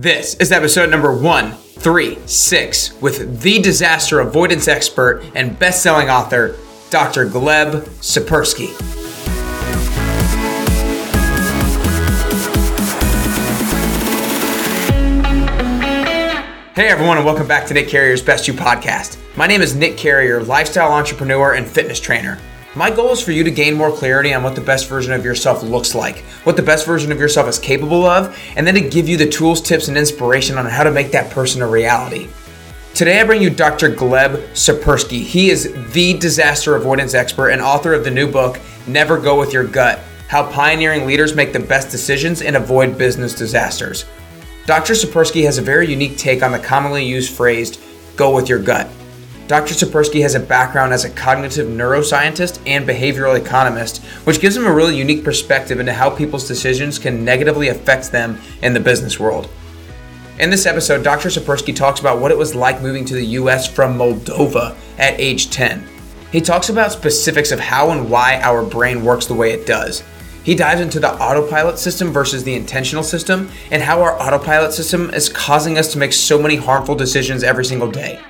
This is episode number 136 with the disaster avoidance expert and best selling author, Dr. Gleb Tsipursky. Hey everyone, and welcome back to Nick Carrier's Best You podcast. My name is Nick Carrier, lifestyle entrepreneur and fitness trainer. My goal is for you to gain more clarity on what the best version of yourself looks like, what the best version of yourself is capable of, and then to give you the tools, tips, and inspiration on how to make that person a reality. Today, I bring you Dr. Gleb Tsipursky. He is the disaster avoidance expert and author of the new book, Never Go With Your Gut How Pioneering Leaders Make the Best Decisions and Avoid Business Disasters. Dr. Tsipursky has a very unique take on the commonly used phrase, go with your gut. Dr. Tsipursky has a background as a cognitive neuroscientist and behavioral economist, which gives him a really unique perspective into how people's decisions can negatively affect them in the business world. In this episode, Dr. Tsipursky talks about what it was like moving to the US from Moldova at age 10. He talks about specifics of how and why our brain works the way it does. He dives into the autopilot system versus the intentional system and how our autopilot system is causing us to make so many harmful decisions every single day.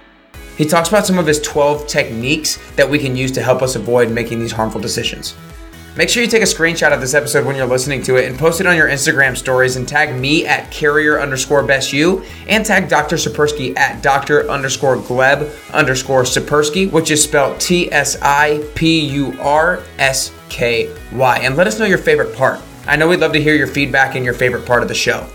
He talks about some of his 12 techniques that we can use to help us avoid making these harmful decisions. Make sure you take a screenshot of this episode when you're listening to it and post it on your Instagram stories and tag me at carrier underscore best you and tag Dr. Tsipursky at Dr. underscore Gleb underscore Tsipursky, which is spelled T S I P U R S K Y. And let us know your favorite part. I know we'd love to hear your feedback and your favorite part of the show.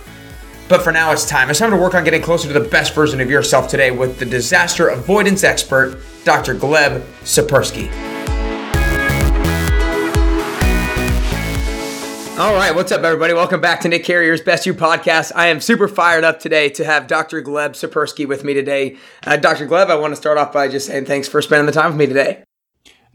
But for now, it's time. It's time to work on getting closer to the best version of yourself today with the disaster avoidance expert, Dr. Gleb Tsipursky. All right, what's up, everybody? Welcome back to Nick Carrier's Best You podcast. I am super fired up today to have Dr. Gleb Tsipursky with me today. Uh, Dr. Gleb, I want to start off by just saying thanks for spending the time with me today.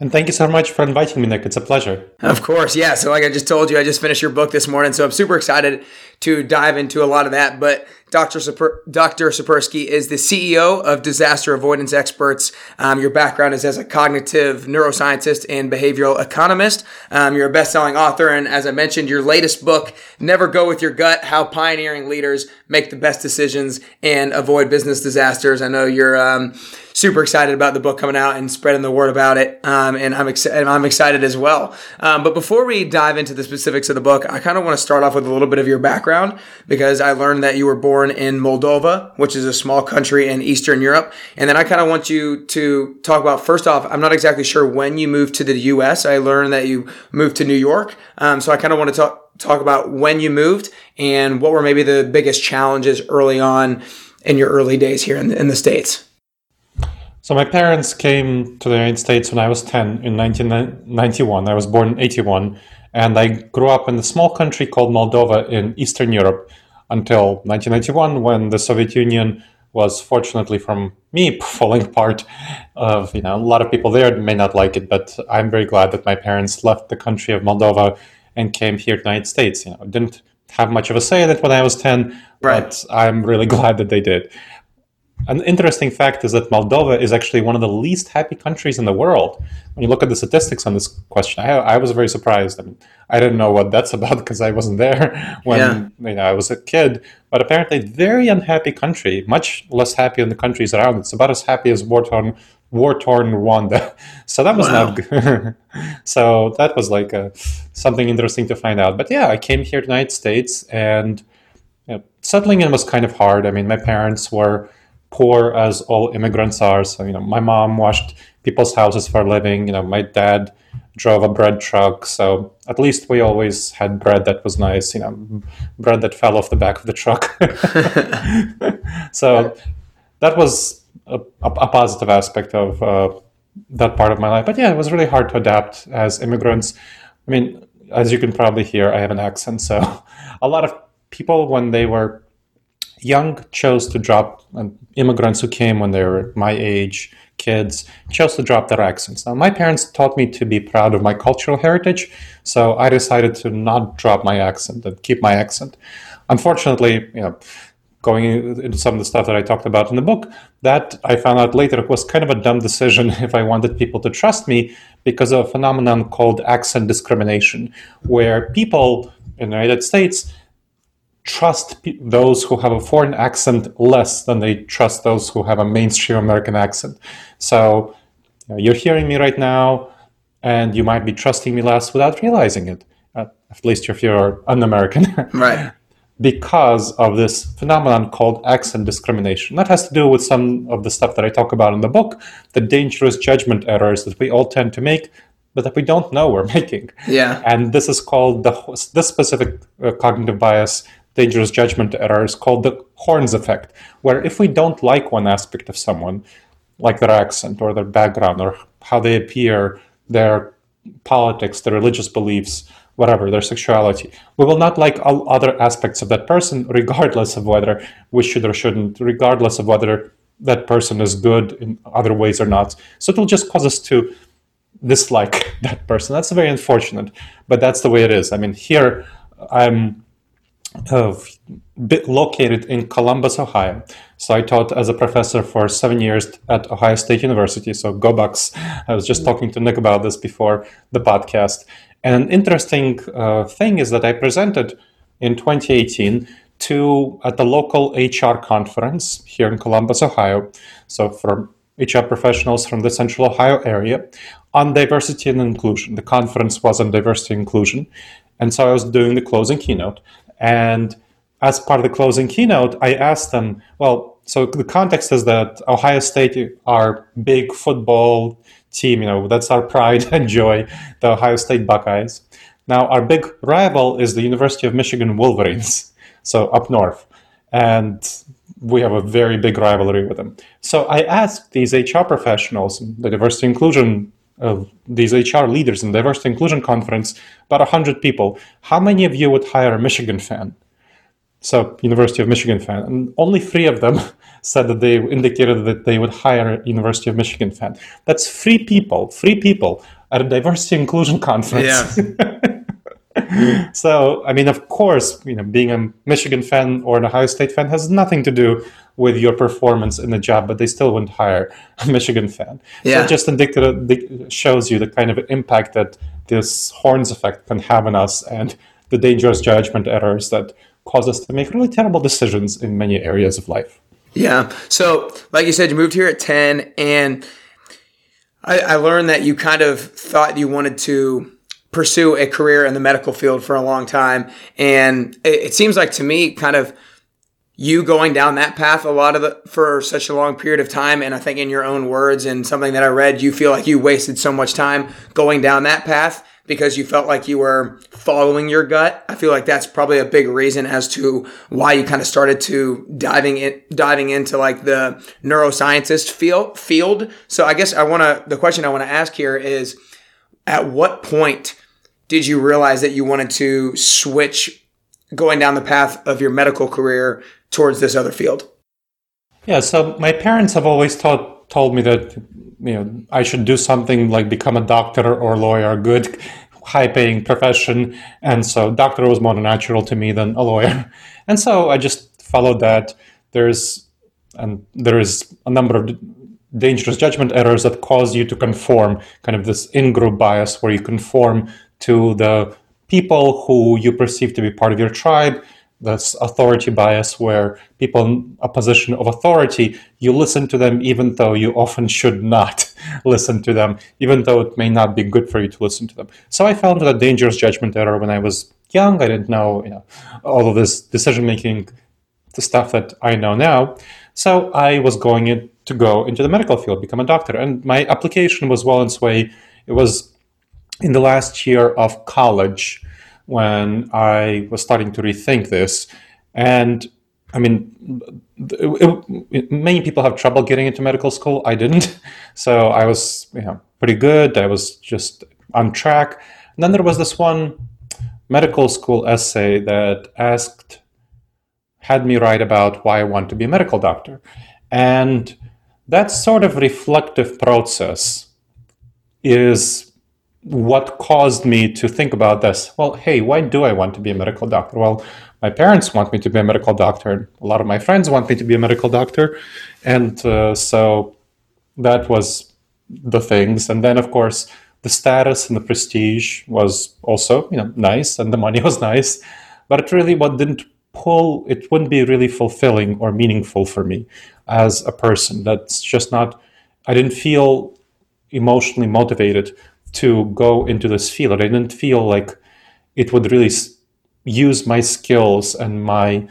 And thank you so much for inviting me, Nick. It's a pleasure. Of course, yeah. So, like I just told you, I just finished your book this morning, so I'm super excited to dive into a lot of that. But Dr. Super, Dr. Tsipursky is the CEO of Disaster Avoidance Experts. Um, your background is as a cognitive neuroscientist and behavioral economist. Um, you're a best-selling author, and as I mentioned, your latest book, "Never Go with Your Gut: How Pioneering Leaders Make the Best Decisions and Avoid Business Disasters." I know you're um, super excited about the book coming out and spreading the word about it, um, and I'm. I'm excited as well. Um, but before we dive into the specifics of the book, I kind of want to start off with a little bit of your background because I learned that you were born in Moldova, which is a small country in Eastern Europe. And then I kind of want you to talk about first off, I'm not exactly sure when you moved to the US. I learned that you moved to New York. Um, so I kind of want to talk, talk about when you moved and what were maybe the biggest challenges early on in your early days here in the, in the States. So my parents came to the United States when I was 10 in 1991. I was born in 81 and I grew up in a small country called Moldova in Eastern Europe until 1991 when the Soviet Union was fortunately from me falling apart of you know a lot of people there may not like it but i'm very glad that my parents left the country of moldova and came here to the united states you know didn't have much of a say in it when i was 10 right. but i'm really glad that they did an interesting fact is that Moldova is actually one of the least happy countries in the world. When you look at the statistics on this question, I, I was very surprised. I mean, I didn't know what that's about because I wasn't there when yeah. you know I was a kid. But apparently, very unhappy country, much less happy than the countries around. It's about as happy as war-torn, war-torn Rwanda. So that was wow. not good. so that was like a, something interesting to find out. But yeah, I came here to the United States, and you know, settling in was kind of hard. I mean, my parents were poor as all immigrants are. So, you know, my mom washed people's houses for a living. You know, my dad drove a bread truck. So at least we always had bread that was nice, you know, bread that fell off the back of the truck. so that was a, a, positive aspect of uh, that part of my life. But yeah, it was really hard to adapt as immigrants. I mean, as you can probably hear, I have an accent. So a lot of people, when they were young chose to drop and immigrants who came when they were my age kids chose to drop their accents. Now my parents taught me to be proud of my cultural heritage so i decided to not drop my accent and keep my accent. Unfortunately you know going into some of the stuff that i talked about in the book that i found out later was kind of a dumb decision if i wanted people to trust me because of a phenomenon called accent discrimination where people in the united states trust pe- those who have a foreign accent less than they trust those who have a mainstream American accent. So you know, you're hearing me right now, and you might be trusting me less without realizing it. At least if you're un American. right. Because of this phenomenon called accent discrimination. That has to do with some of the stuff that I talk about in the book, the dangerous judgment errors that we all tend to make but that we don't know we're making. Yeah. And this is called the this specific uh, cognitive bias dangerous judgment error is called the horns effect, where if we don't like one aspect of someone, like their accent or their background or how they appear, their politics, their religious beliefs, whatever, their sexuality, we will not like all other aspects of that person, regardless of whether we should or shouldn't, regardless of whether that person is good in other ways or not. So it will just cause us to dislike that person. That's very unfortunate, but that's the way it is. I mean, here I'm located in Columbus, Ohio. So I taught as a professor for seven years at Ohio State University. So go Bucks! I was just talking to Nick about this before the podcast. And an interesting uh, thing is that I presented in 2018 to at the local HR conference here in Columbus, Ohio. So for HR professionals from the Central Ohio area on diversity and inclusion. The conference was on diversity and inclusion. And so I was doing the closing keynote. And as part of the closing keynote, I asked them, well, so the context is that Ohio State, our big football team, you know, that's our pride and joy, the Ohio State Buckeyes. Now, our big rival is the University of Michigan Wolverines, so up north. And we have a very big rivalry with them. So I asked these HR professionals, the diversity inclusion of these HR leaders in diversity inclusion conference, about 100 people, how many of you would hire a Michigan fan? So, University of Michigan fan. And only three of them said that they indicated that they would hire a University of Michigan fan. That's three people, three people at a diversity inclusion conference. Yeah. so, I mean, of course, you know, being a Michigan fan or an Ohio State fan has nothing to do with your performance in the job, but they still wouldn't hire a Michigan fan. Yeah. So it just indicative shows you the kind of impact that this horns effect can have on us and the dangerous judgment errors that cause us to make really terrible decisions in many areas of life. Yeah. So, like you said, you moved here at 10, and I, I learned that you kind of thought you wanted to pursue a career in the medical field for a long time. And it, it seems like to me, kind of you going down that path a lot of the for such a long period of time and i think in your own words and something that i read you feel like you wasted so much time going down that path because you felt like you were following your gut. I feel like that's probably a big reason as to why you kind of started to diving in diving into like the neuroscientist field field. So i guess i want to the question i want to ask here is at what point did you realize that you wanted to switch going down the path of your medical career towards this other field? Yeah, so my parents have always taught, told me that you know I should do something like become a doctor or lawyer, good high paying profession. And so doctor was more natural to me than a lawyer. And so I just followed that. There's and there is a number of dangerous judgment errors that cause you to conform, kind of this in-group bias where you conform to the people who you perceive to be part of your tribe this authority bias where people in a position of authority you listen to them even though you often should not listen to them even though it may not be good for you to listen to them. So i fell into a dangerous judgment error when i was young. I didn't know you know all of this decision making the stuff that i know now. So i was going in to go into the medical field become a doctor. And my application was well in its way. It was in the last year of college when I was starting to rethink this. And I mean, it, it, many people have trouble getting into medical school. I didn't. So I was, you know, pretty good. I was just on track. And then there was this one medical school essay that asked, had me write about why I want to be a medical doctor. And that sort of reflective process is what caused me to think about this? Well, hey, why do I want to be a medical doctor? Well, my parents want me to be a medical doctor. A lot of my friends want me to be a medical doctor. And uh, so that was the things. And then, of course, the status and the prestige was also, you know, nice and the money was nice. But really what didn't pull, it wouldn't be really fulfilling or meaningful for me as a person. That's just not, I didn't feel emotionally motivated to go into this field. I didn't feel like it would really use my skills and my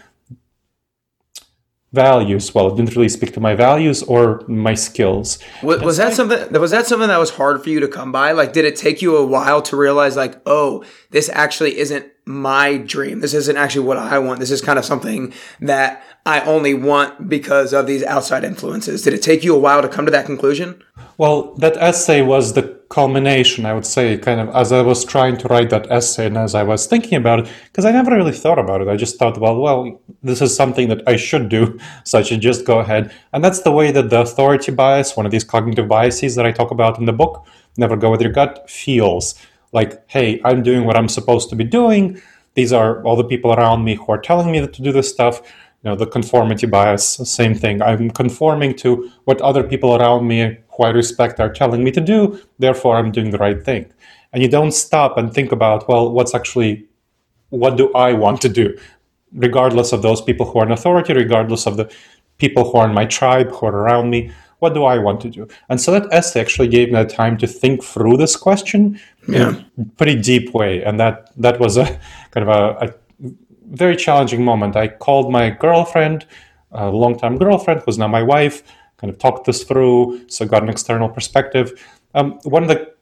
values well. It didn't really speak to my values or my skills. Was, was that something was that something that was hard for you to come by? Like did it take you a while to realize like oh this actually isn't my dream. This isn't actually what i want. This is kind of something that i only want because of these outside influences. Did it take you a while to come to that conclusion? Well that essay was the culmination, I would say, kind of as I was trying to write that essay and as I was thinking about it, because I never really thought about it. I just thought, well, well, this is something that I should do, so I should just go ahead. And that's the way that the authority bias, one of these cognitive biases that I talk about in the book, never go with your gut, feels like, hey, I'm doing what I'm supposed to be doing. These are all the people around me who are telling me to do this stuff. You know the conformity bias same thing. I'm conforming to what other people around me who i respect are telling me to do. Therefore i'm doing the right thing. And you don't stop and think about well what's actually what do i want to do? Regardless of those people who are in authority regardless of the people who are in my tribe who are around me what do i want to do and so that essay actually gave me the time to think through this question yeah. in a pretty deep way and that that was a kind of a, a very challenging moment. I called my girlfriend, a longtime girlfriend, who's now my wife, kind of talked this through, so got an external perspective. Um, one of the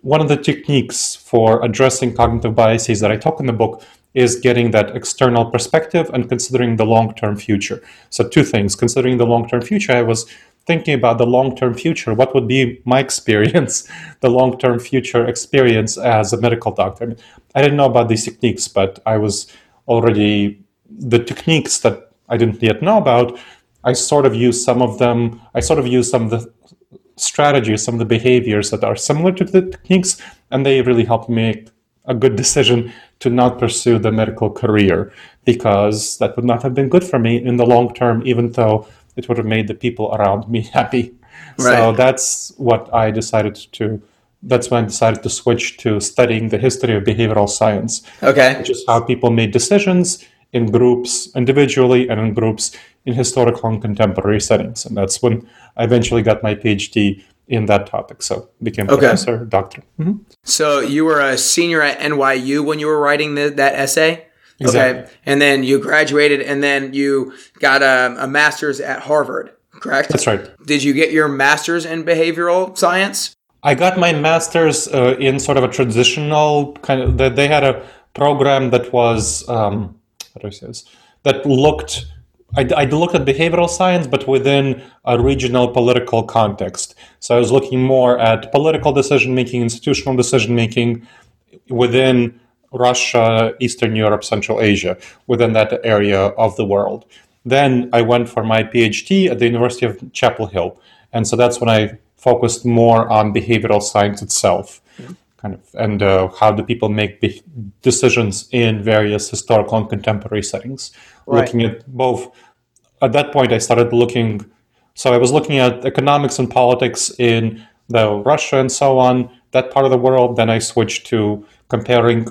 one of the techniques for addressing cognitive biases that I talk in the book is getting that external perspective and considering the long-term future. So two things: considering the long-term future, I was thinking about the long-term future. What would be my experience, the long-term future experience as a medical doctor? I, mean, I didn't know about these techniques, but I was already the techniques that I didn't yet know about. I sort of use some of them. I sort of use some of the strategies, some of the behaviors that are similar to the techniques, and they really helped me make a good decision to not pursue the medical career because that would not have been good for me in the long term, even though it would have made the people around me happy. Right. So that's what I decided to that's when I decided to switch to studying the history of behavioral science. Okay. Which is how people made decisions in groups individually and in groups in historical and contemporary settings. And that's when I eventually got my PhD in that topic. So became okay. professor, doctor. Mm-hmm. So you were a senior at NYU when you were writing the, that essay? Exactly. Okay. And then you graduated and then you got a, a master's at Harvard, correct? That's right. Did you get your master's in behavioral science? I got my master's uh, in sort of a traditional kind of. That they had a program that was um, how do I say this? That looked. I, I looked at behavioral science, but within a regional political context. So I was looking more at political decision making, institutional decision making within Russia, Eastern Europe, Central Asia, within that area of the world. Then I went for my PhD at the University of Chapel Hill. And so that's when I focused more on behavioral science itself, kind of, and uh, how do people make be- decisions in various historical and contemporary settings. Right. Looking at both. At that point, I started looking. So I was looking at economics and politics in the Russia and so on, that part of the world. Then I switched to comparing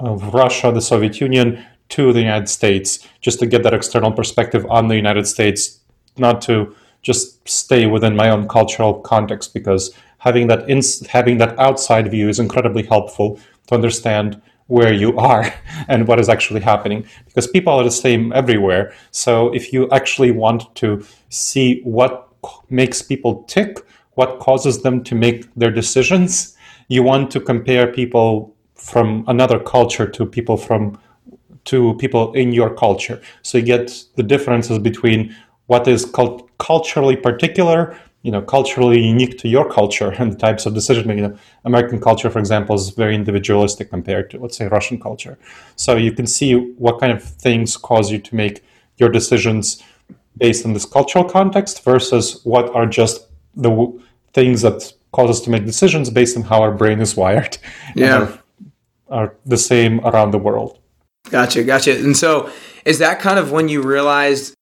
uh, Russia, the Soviet Union, to the United States, just to get that external perspective on the United States, not to just stay within my own cultural context because having that ins- having that outside view is incredibly helpful to understand where you are and what is actually happening because people are the same everywhere. So if you actually want to see what makes people tick what causes them to make their decisions you want to compare people from another culture to people from to people in your culture so you get the differences between what is cult- culturally particular, you know, culturally unique to your culture and the types of decision making. You know, American culture, for example, is very individualistic compared to, let's say, Russian culture. So you can see what kind of things cause you to make your decisions based on this cultural context versus what are just the w- things that cause us to make decisions based on how our brain is wired. Yeah. Are, the same around the world. Gotcha, gotcha. And so is that kind of when you realized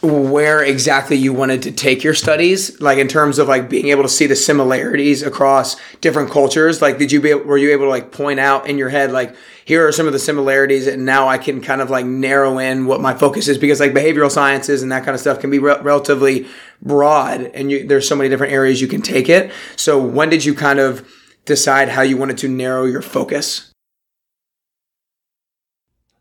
where exactly you wanted to take your studies like in terms of like being able to see the similarities across different cultures like did you be were you able to like point out in your head like here are some of the similarities and now i can kind of like narrow in what my focus is because like behavioral sciences and that kind of stuff can be re- relatively broad and you, there's so many different areas you can take it so when did you kind of decide how you wanted to narrow your focus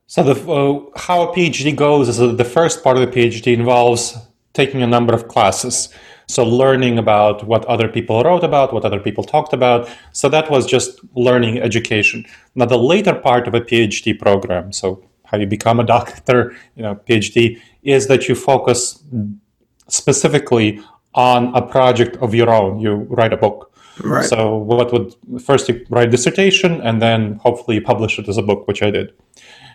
so the, uh, how a PhD goes is the first part of the PhD involves taking a number of classes. So learning about what other people wrote about, what other people talked about. So that was just learning education. Now the later part of a PhD program, so how you become a doctor, you know, PhD, is that you focus specifically on a project of your own. You write a book. Right. So what would first you write dissertation and then hopefully publish it as a book, which I did.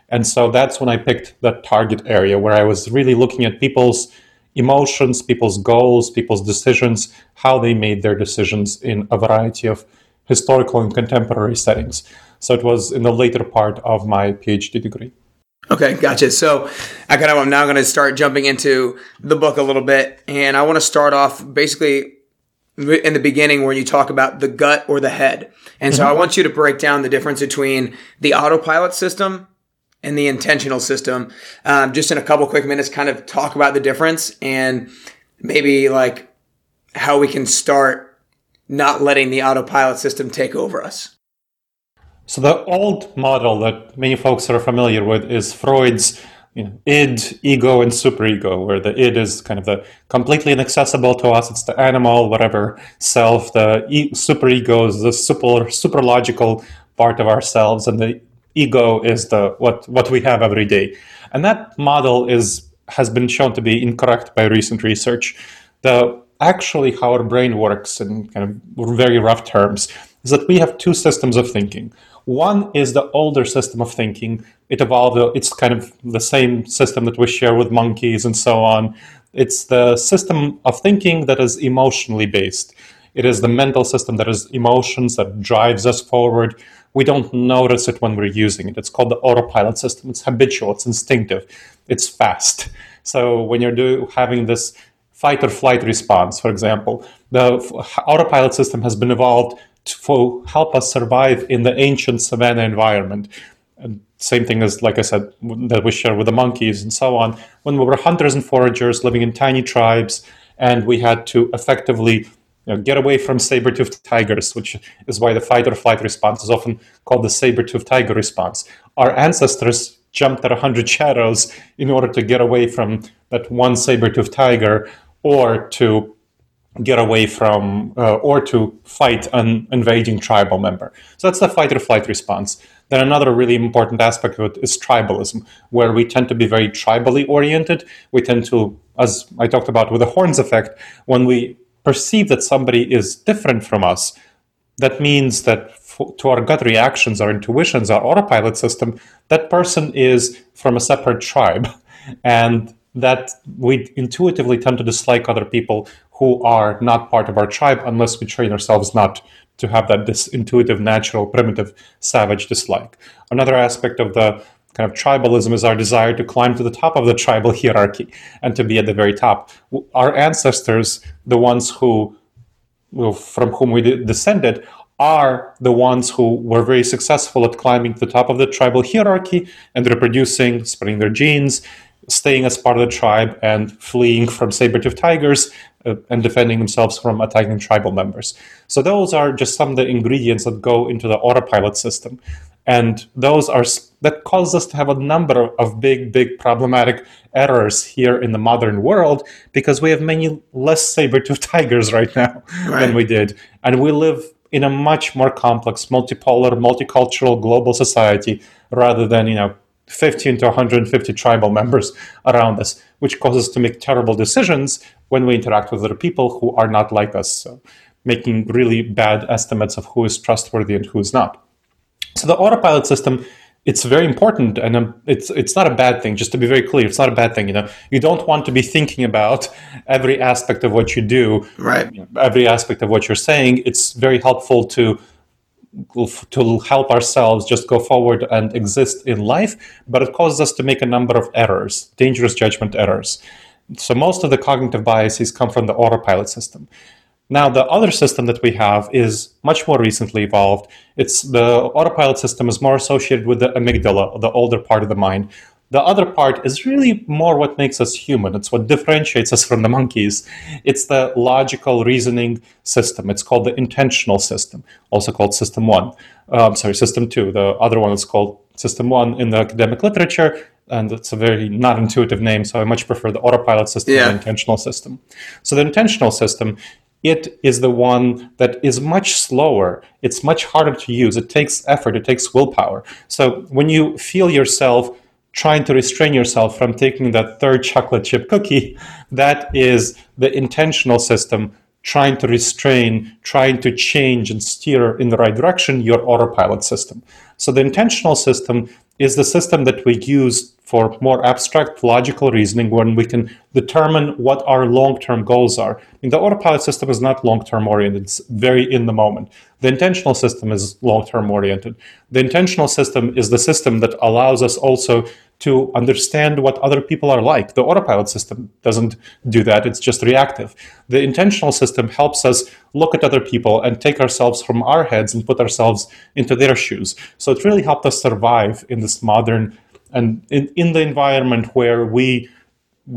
And so that's when I picked that target area where I was really looking at people's emotions, people's goals, people's decisions, how they made their decisions in a variety of historical and contemporary settings. So it was in the later part of my PhD degree. Okay, gotcha. So I kind of I'm now going to start jumping into the book a little bit, and I want to start off basically in the beginning where you talk about the gut or the head. And so mm-hmm. I want you to break down the difference between the autopilot system and the intentional system. Um, just in a couple quick minutes, kind of talk about the difference and maybe like how we can start not letting the autopilot system take over us. So the old model that many folks are familiar with is Freud's you know, id, ego, and superego, where the id is kind of the completely inaccessible to us. It's the animal, whatever self. The e- superego is the super logical part of ourselves, and the ego is the what what we have every day, and that model is has been shown to be incorrect by recent research. The actually how our brain works in kind of very rough terms is that we have two systems of thinking. One is the older system of thinking. It evolved. It's kind of the same system that we share with monkeys and so on. It's the system of thinking that is emotionally based. It is the mental system that is emotions that drives us forward we don't notice it when we're using it. It's called the autopilot system. It's habitual, it's instinctive, it's fast. So when you're do, having this fight or flight response, for example, the autopilot system has been evolved to help us survive in the ancient savanna environment. Same thing as, like I said, that we share with the monkeys and so on. When we were hunters and foragers living in tiny tribes, and we had to effectively you know, get away from saber-toothed tigers, which is why the fight or flight response is often called the saber-toothed tiger response. Our ancestors jumped at 100 shadows in order to get away from that one saber-toothed tiger or to get away from uh, or to fight an invading tribal member. So that's the fight or flight response. Then another really important aspect of it is tribalism, where we tend to be very tribally oriented. We tend to, as I talked about with the horns effect, when we perceive that somebody is different from us, that means that to our gut reactions, our intuitions, our autopilot system, that person is from a separate tribe. And that we intuitively tend to dislike other people who are not part of our tribe unless we train ourselves not to have that this intuitive, natural, primitive, savage dislike. Another aspect of the kind of tribalism is our desire to climb to the top of the tribal hierarchy and to be at the very top. Our ancestors, the ones who from whom we descended, are the ones who were very successful at climbing to the top of the tribal hierarchy and reproducing, spreading their genes, staying as part of the tribe, and fleeing from saber-toothed tigers uh, and defending themselves from attacking tribal members. So those are just some of the ingredients that go into the autopilot system and those are that causes us to have a number of big big problematic errors here in the modern world because we have many less saber-toothed tigers right now right. than we did and we live in a much more complex multipolar multicultural global society rather than you know 15 to 150 tribal members around us which causes us to make terrible decisions when we interact with other people who are not like us so making really bad estimates of who is trustworthy and who is not so the autopilot system, it's very important, and um, it's it's not a bad thing. Just to be very clear, it's not a bad thing. You know, you don't want to be thinking about every aspect of what you do, right? Every aspect of what you're saying. It's very helpful to to help ourselves just go forward and exist in life, but it causes us to make a number of errors, dangerous judgment errors. So most of the cognitive biases come from the autopilot system. Now, the other system that we have is much more recently evolved. It's the autopilot system is more associated with the amygdala, the older part of the mind. The other part is really more what makes us human. It's what differentiates us from the monkeys. It's the logical reasoning system. It's called the intentional system, also called System One. Um, sorry, System Two. The other one is called System One in the academic literature, and it's a very not intuitive name. So I much prefer the autopilot system yeah. the intentional system. So the intentional system it is the one that is much slower. It's much harder to use. It takes effort, it takes willpower. So when you feel yourself trying to restrain yourself from taking that third chocolate chip cookie, that is the intentional system trying to restrain, trying to change and steer in the right direction your autopilot system. So the intentional system is the system that we use for more abstract logical reasoning when we can determine what our long-term goals are. the autopilot system is not long-term oriented, it's very in the moment. The intentional system is long-term oriented. The intentional system is the system that allows us also to understand what other people are like. The autopilot system doesn't do that, it's just reactive. The intentional system helps us look at other people and take ourselves from our heads and put ourselves into their shoes. So it really helped us survive in this modern and in, in the environment where we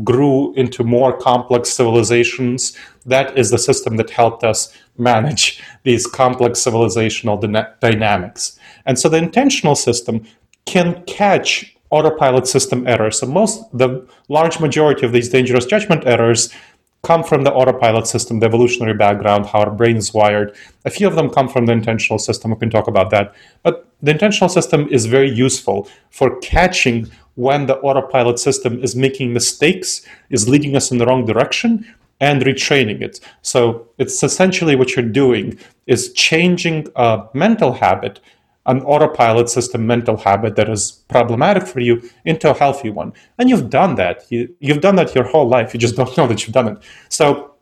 grew into more complex civilizations. That is the system that helped us manage these complex civilizational dyna- dynamics. And so the intentional system can catch autopilot system errors. So most, the large majority of these dangerous judgment errors come from the autopilot system, the evolutionary background, how our brain is wired. A few of them come from the intentional system. We can talk about that. But the intentional system is very useful for catching when the autopilot system is making mistakes, is leading us in the wrong direction, and retraining it. So it's essentially what you're doing is changing a mental habit an autopilot system mental habit that is problematic for you into a healthy one. And you've done that. You, you've done that your whole life. You just don't know that you've done it. So,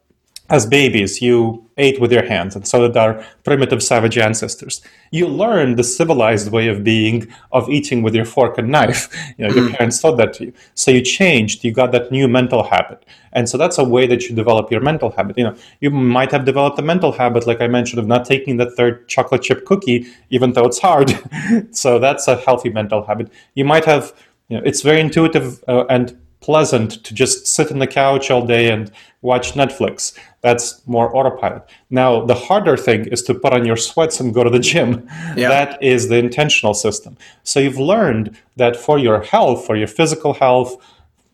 as babies, you ate with your hands, and so did our primitive savage ancestors. You learned the civilized way of being, of eating with your fork and knife. You know, your mm. parents taught that to you. So you changed, you got that new mental habit. And so that's a way that you develop your mental habit. You know, you might have developed a mental habit, like I mentioned, of not taking the third chocolate chip cookie, even though it's hard. so that's a healthy mental habit. You might have, you know, it's very intuitive uh, and pleasant to just sit on the couch all day and watch Netflix. That's more autopilot. Now, the harder thing is to put on your sweats and go to the gym. Yeah. That is the intentional system. So you've learned that for your health, for your physical health,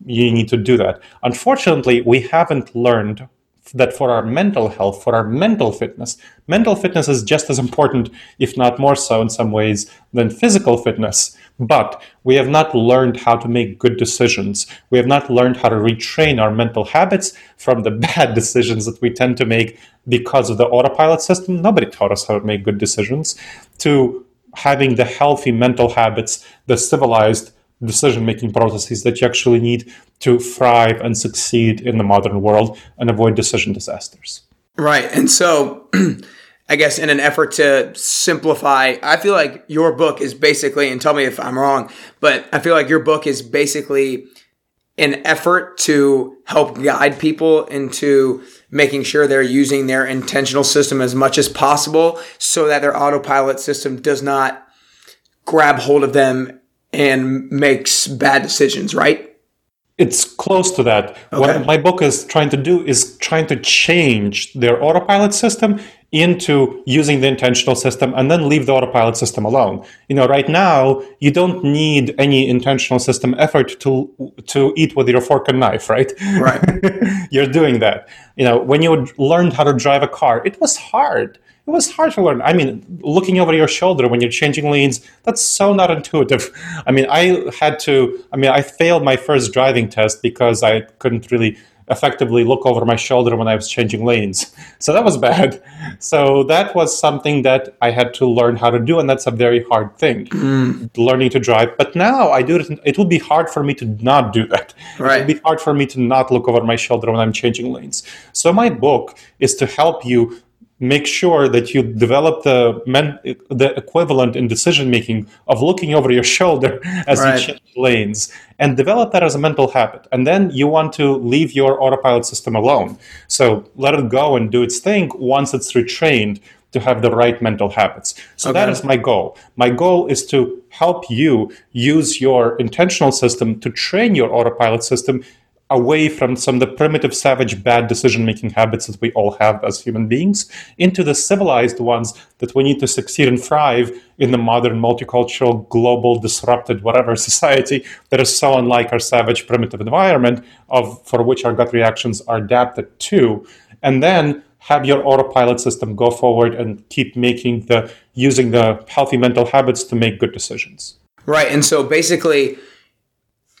you need to do that. Unfortunately, we haven't learned that for our mental health, for our mental fitness, mental fitness is just as important, if not more so in some ways, than physical fitness. But we have not learned how to make good decisions. We have not learned how to retrain our mental habits from the bad decisions that we tend to make because of the autopilot system. Nobody taught us how to make good decisions, to having the healthy mental habits, the civilized decision making processes that you actually need to thrive and succeed in the modern world and avoid decision disasters. Right. And so, I guess, in an effort to simplify, I feel like your book is basically, and tell me if I'm wrong, but I feel like your book is basically an effort to help guide people into making sure they're using their intentional system as much as possible so that their autopilot system does not grab hold of them and makes bad decisions, right? It's close to that. Okay. What my book is trying to do is trying to change their autopilot system into using the intentional system and then leave the autopilot system alone. You know, right now you don't need any intentional system effort to to eat with your fork and knife, right? Right. You're doing that. You know, when you learned how to drive a car, it was hard it was hard to learn. I mean, looking over your shoulder when you're changing lanes, that's so not intuitive. I mean, I had to, I mean, I failed my first driving test because I couldn't really effectively look over my shoulder when I was changing lanes. So that was bad. So that was something that I had to learn how to do, and that's a very hard thing, mm. learning to drive. But now I do it. It will be hard for me to not do that. Right. It will be hard for me to not look over my shoulder when I'm changing lanes. So my book is to help you make sure that you develop the men, the equivalent in decision making of looking over your shoulder as right. you change lanes and develop that as a mental habit and then you want to leave your autopilot system alone so let it go and do its thing once it's retrained to have the right mental habits. So okay. that is my goal. My goal is to help you use your intentional system to train your autopilot system away from some of the primitive, savage, bad decision making habits that we all have as human beings into the civilized ones that we need to succeed and thrive in the modern, multicultural, global, disrupted, whatever society that is so unlike our savage, primitive environment of for which our gut reactions are adapted to. And then have your autopilot system go forward and keep making the using the healthy mental habits to make good decisions. Right. And so basically,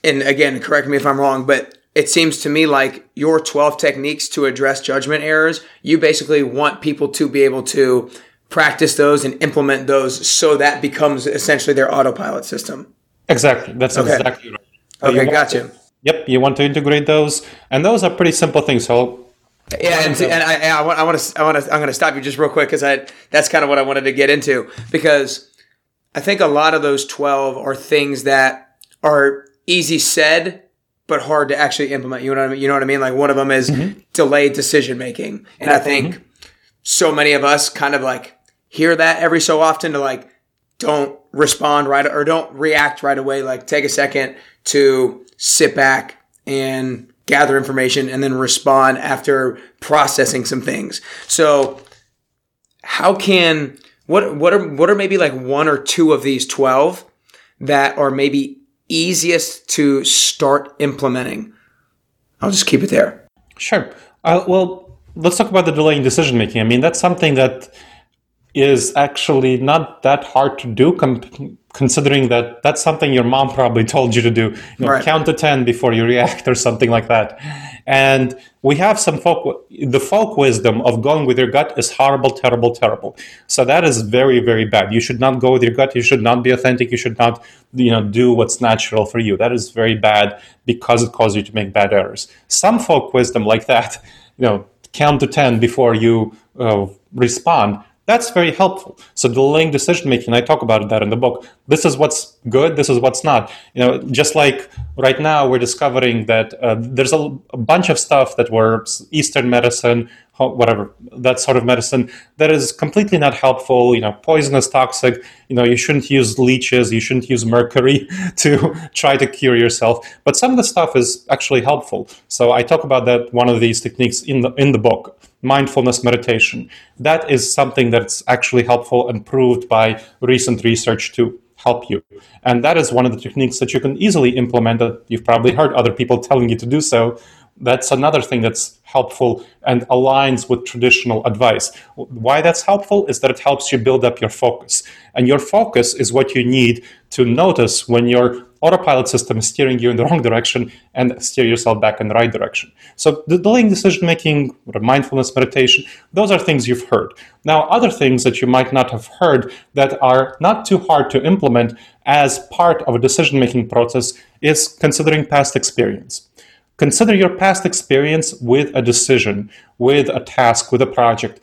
and again, correct me if I'm wrong, but it seems to me like your 12 techniques to address judgment errors, you basically want people to be able to practice those and implement those so that becomes essentially their autopilot system. Exactly. That's okay. exactly right. Okay, gotcha. To, yep, you want to integrate those, and those are pretty simple things. So yeah, and, and I, I, want, I want to, I want to, I'm going to stop you just real quick because I, that's kind of what I wanted to get into because I think a lot of those 12 are things that are easy said, but hard to actually implement. You know what I mean? You know what I mean? Like one of them is mm-hmm. delayed decision making. And I think mm-hmm. so many of us kind of like hear that every so often to like, don't respond right or don't react right away. Like take a second to sit back and gather information, and then respond after processing some things. So, how can what what are what are maybe like one or two of these twelve that are maybe easiest to start implementing? I'll just keep it there. Sure. Uh, well, let's talk about the delaying decision making. I mean, that's something that is actually not that hard to do com- considering that that's something your mom probably told you to do. You know, right. count to 10 before you react or something like that. And we have some folk the folk wisdom of going with your gut is horrible terrible terrible. So that is very very bad. You should not go with your gut. You should not be authentic. You should not you know do what's natural for you. That is very bad because it causes you to make bad errors. Some folk wisdom like that you know count to 10 before you uh, respond that's very helpful. So delaying decision making, I talk about that in the book. This is what's good. This is what's not. You know, just like right now, we're discovering that uh, there's a, bunch of stuff that works, Eastern medicine, whatever that sort of medicine that is completely not helpful. You know, poisonous, toxic. You know, you shouldn't use leeches. You shouldn't use mercury to try to cure yourself. But some of the stuff is actually helpful. So I talk about that one of these techniques in the in the book mindfulness meditation. That is something that's actually helpful and proved by recent research to help you. And that is one of the techniques that you can easily implement that you've probably heard other people telling you to do so. That's another thing that's helpful and aligns with traditional advice. Why that's helpful is that it helps you build up your focus. And your focus is what you need to notice when your autopilot system is steering you in the wrong direction and steer yourself back in the right direction. So the delaying decision making, mindfulness meditation, those are things you've heard. Now, other things that you might not have heard that are not too hard to implement as part of a decision making process is considering past experience. Consider your past experience with a decision, with a task, with a project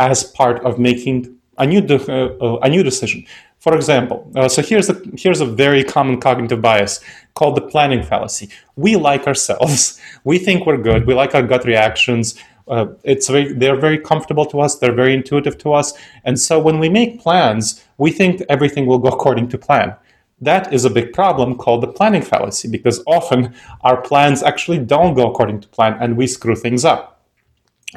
as part of making a new, de- uh, a new decision. For example, uh, so here's a, here's a very common cognitive bias called the planning fallacy. We like ourselves. We think we're good. We like our gut reactions. Uh, it's very, they're very comfortable to us. They're very intuitive to us. And so when we make plans, we think everything will go according to plan. That is a big problem called the planning fallacy because often our plans actually don't go according to plan and we screw things up.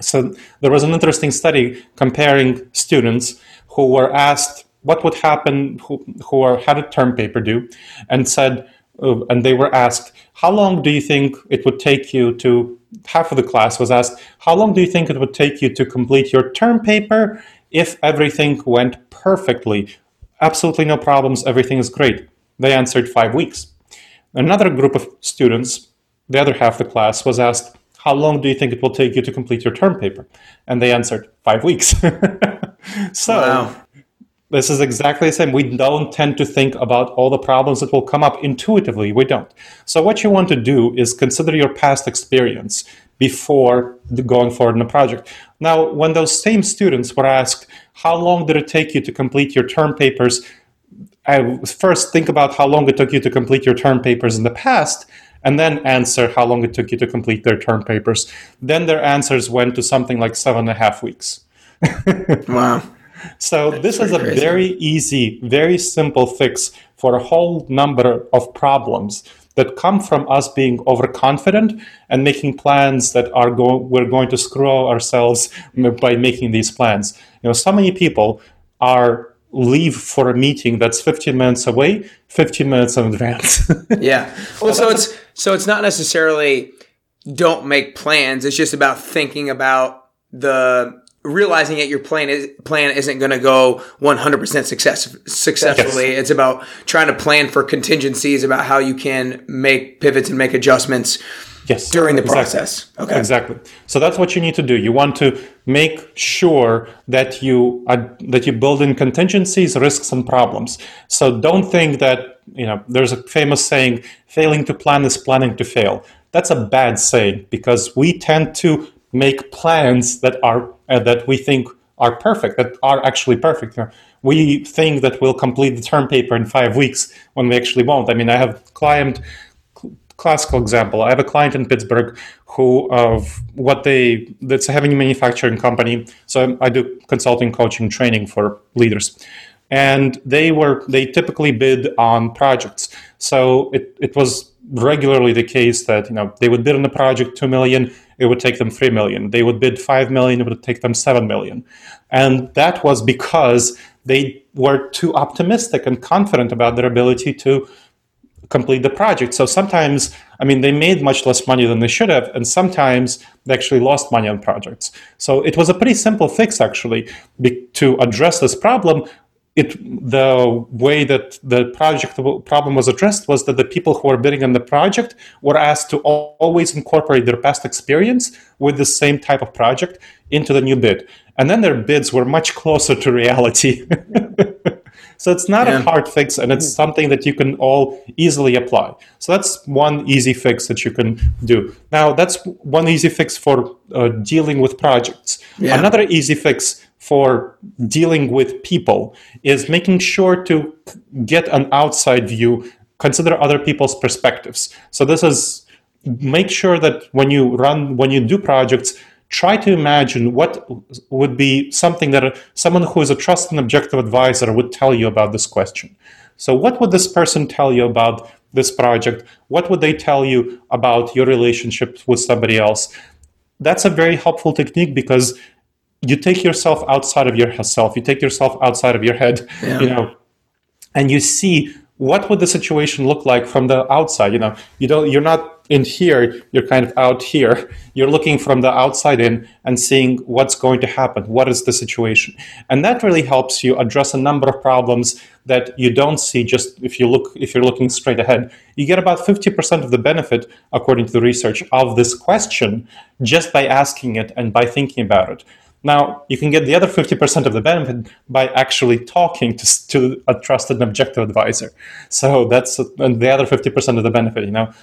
So there was an interesting study comparing students who were asked what would happen who, who are, had a term paper due and said uh, and they were asked how long do you think it would take you to half of the class was asked how long do you think it would take you to complete your term paper if everything went perfectly? Absolutely no problems. Everything is great. They answered five weeks. Another group of students the other half of the class was asked how long do you think it will take you to complete your term paper? And they answered five weeks. So wow this is exactly the same. We don't tend to think about all the problems that will come up intuitively. We don't. So, what you want to do is consider your past experience. before going forward in a project. Now, when those same students were asked, how long did it take you to complete your term papers? I first think about how long it took you to complete your term papers in the past, and then answer how long it took you to complete their term papers. Then their answers went to something like seven and a half weeks. wow. So That's this is a crazy. very easy, very simple fix for a whole number of problems that come from us being overconfident and making plans that are go- we're going to screw ourselves by making these plans. You know, so many people are leave for a meeting that's 15 minutes away 15 minutes in advance yeah well so it's so it's not necessarily don't make plans it's just about thinking about the realizing that your plan is plan isn't going to go 100% success successfully. Yes. It's about trying to plan for contingencies about how you can make pivots and make adjustments. Yes, during the exactly. process. Okay, exactly. So that's what you need to do. You want to make sure that you are, that you build in contingencies, risks, and problems. So don't think that you know. There's a famous saying: "Failing to plan is planning to fail." That's a bad saying because we tend to make plans that are uh, that we think are perfect, that are actually perfect. We think that we'll complete the term paper in five weeks when we actually won't. I mean, I have client classical example. I have a client in Pittsburgh who of what they that's having a heavy manufacturing company. So I do consulting, coaching, training for leaders. And they were they typically bid on projects. So it, it was regularly the case that you know they would bid on a project two million it would take them 3 million. They would bid 5 million, it would take them 7 million. And that was because they were too optimistic and confident about their ability to complete the project. So sometimes, I mean, they made much less money than they should have, and sometimes they actually lost money on projects. So it was a pretty simple fix, actually, be- to address this problem it the way that the project problem was addressed was that the people who were bidding on the project were asked to always incorporate their past experience with the same type of project into the new bid. And then their bids were much closer to reality. So it's not yeah. a hard fix and it's something that you can all easily apply. So that's one easy fix that you can do. Now that's one easy fix for uh, dealing with projects. Yeah. another easy fix for dealing with people is making sure to get an outside view, consider other people's perspectives. So this is make sure that when you run when you do projects try to imagine what would be something that someone who is a trusted and objective advisor would tell you about this question. So, what would this person tell you about this project? What would they tell you about your relationship with somebody else? That's a very helpful technique because you take yourself outside of yourself you take yourself outside of your head yeah. you know and you see what would the situation look like from the outside you know. You don't you're not in here you're kind of out here. You're looking from the outside in and seeing what's going to happen. What is the situation? And that really helps you address a number of problems that you don't see just if you look if you're looking straight ahead. You get about 50% of the benefit according to the research of this question just by asking it and by thinking about it now, you can get the other 50% of the benefit by actually talking to, to a trusted and objective advisor. So that's the other 50% of the benefit, you know,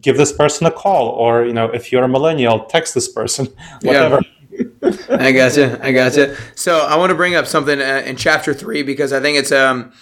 give this person a call or, you know, if you're a millennial, text this person, whatever. Yeah. I gotcha. I gotcha. So I want to bring up something uh, in chapter three because I think it's um,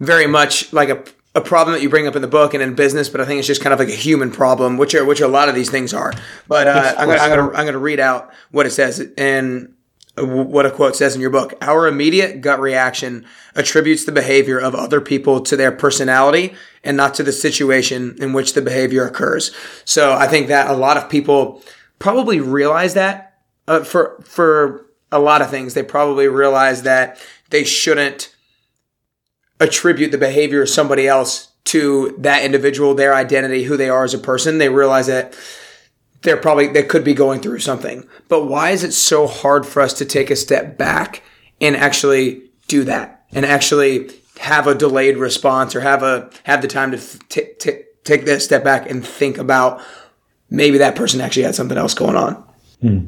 very much like a a problem that you bring up in the book and in business, but I think it's just kind of like a human problem, which are which a lot of these things are. But uh, I'm, gonna, I'm gonna I'm gonna read out what it says and what a quote says in your book. Our immediate gut reaction attributes the behavior of other people to their personality and not to the situation in which the behavior occurs. So I think that a lot of people probably realize that uh, for for a lot of things, they probably realize that they shouldn't attribute the behavior of somebody else to that individual, their identity, who they are as a person. They realize that they're probably, they could be going through something. But why is it so hard for us to take a step back and actually do that and actually have a delayed response or have a, have the time to t- t- take that step back and think about maybe that person actually had something else going on? Hmm.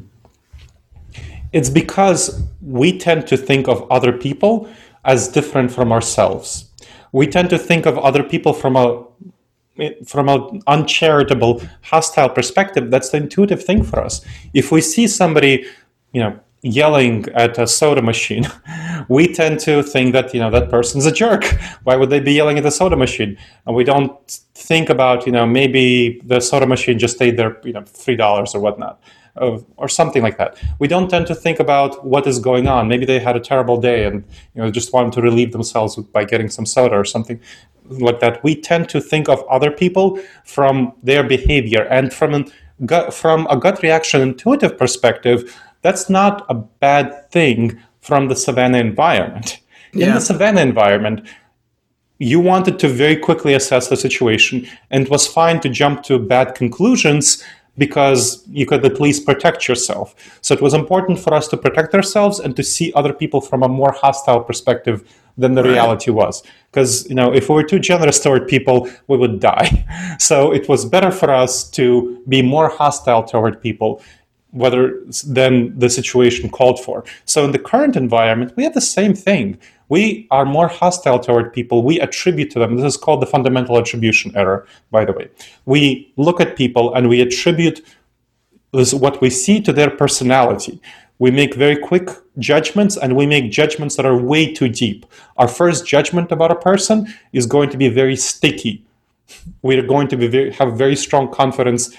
It's because we tend to think of other people as different from ourselves. We tend to think of other people from a from an uncharitable, hostile perspective, that's the intuitive thing for us. If we see somebody, you know, yelling at a soda machine, we tend to think that you know that person's a jerk. Why would they be yelling at the soda machine? And we don't think about you know maybe the soda machine just stayed there you know three dollars or whatnot. Oh, or something like that. We don't tend to think about what is going on. Maybe they had a terrible day and you know just wanted to relieve themselves by getting some soda or something like that. We tend to think of other people from their behavior and from an gut, from a gut reaction intuitive perspective that's not a bad thing from the savannah environment. Yeah. In the savannah environment, you wanted to very quickly assess the situation, and it was fine to jump to bad conclusions because you could at least protect yourself. So it was important for us to protect ourselves and to see other people from a more hostile perspective than the reality was. Because you know, if we were too generous toward people, we would die. So it was better for us to be more hostile toward people whether than the situation called for. So in the current environment, we have the same thing. We are more hostile toward people. We attribute to them. This is called the fundamental attribution error, by the way. We look at people and we attribute what we see to their personality. We make very quick judgments and we make judgments that are way too deep. Our first judgment about a person is going to be very sticky. We're going to be very, have very strong confidence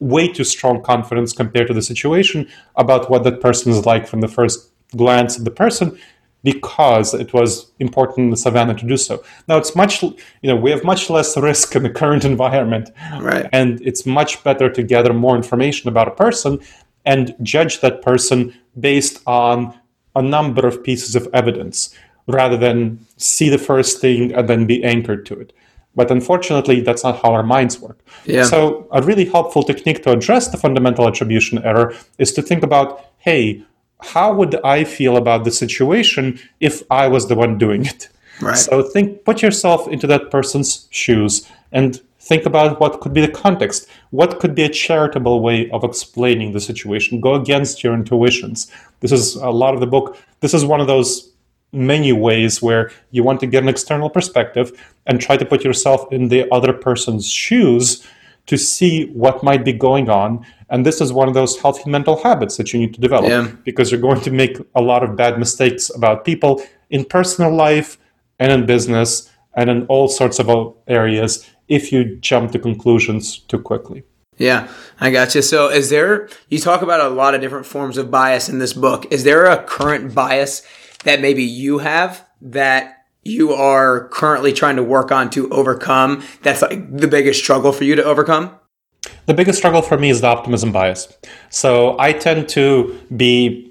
way too strong confidence compared to the situation about what that person is like from the first glance at the person because it was important in the savannah to do so. Now it's much, you know, we have much less risk in the current environment, right. and it's much better to gather more information about a person and judge that person based on a number of pieces of evidence rather than see the first thing and then be anchored to it. But unfortunately, that's not how our minds work. Yeah. So, a really helpful technique to address the fundamental attribution error is to think about hey, how would I feel about the situation if I was the one doing it? Right. So, think, put yourself into that person's shoes and think about what could be the context. What could be a charitable way of explaining the situation? Go against your intuitions. This is a lot of the book. This is one of those many ways where you want to get an external perspective and try to put yourself in the other person's shoes to see what might be going on. And this is one of those healthy mental habits that you need to develop yeah. because you're going to make a lot of bad mistakes about people in personal life and in business and in all sorts of areas if you jump to conclusions too quickly. Yeah, I got you. So, is there, you talk about a lot of different forms of bias in this book. Is there a current bias that maybe you have that you are currently trying to work on to overcome that's like the biggest struggle for you to overcome? The biggest struggle for me is the optimism bias. So I tend to be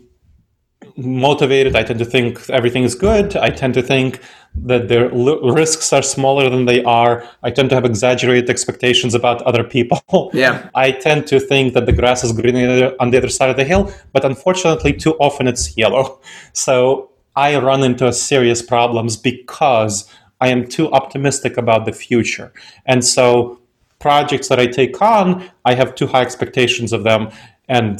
motivated. I tend to think everything is good. I tend to think that the risks are smaller than they are. I tend to have exaggerated expectations about other people. Yeah. I tend to think that the grass is greener on the other side of the hill, but unfortunately, too often it's yellow. So I run into serious problems because I am too optimistic about the future. And so projects that I take on, I have too high expectations of them. And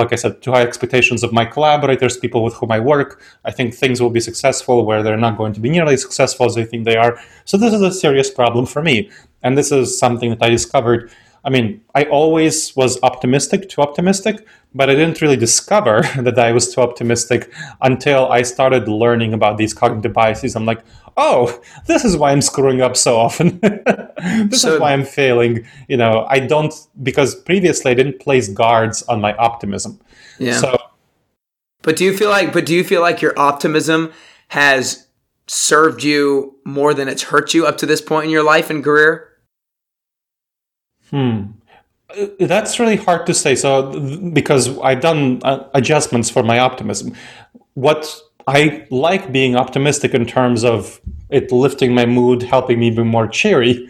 like I said, too high expectations of my collaborators, people with whom I work. I think things will be successful where they're not going to be nearly successful as they think they are. So this is a serious problem for me. And this is something that I discovered I mean, I always was optimistic, too optimistic, but I didn't really discover that I was too optimistic until I started learning about these cognitive biases. I'm like, oh, this is why I'm screwing up so often. this so, is why I'm failing. You know, I don't because previously I didn't place guards on my optimism. Yeah. So, but do you feel like? But do you feel like your optimism has served you more than it's hurt you up to this point in your life and career? Hmm. Uh, that's really hard to say. So, because I've done uh, adjustments for my optimism. What I like being optimistic in terms of it lifting my mood, helping me be more cheery,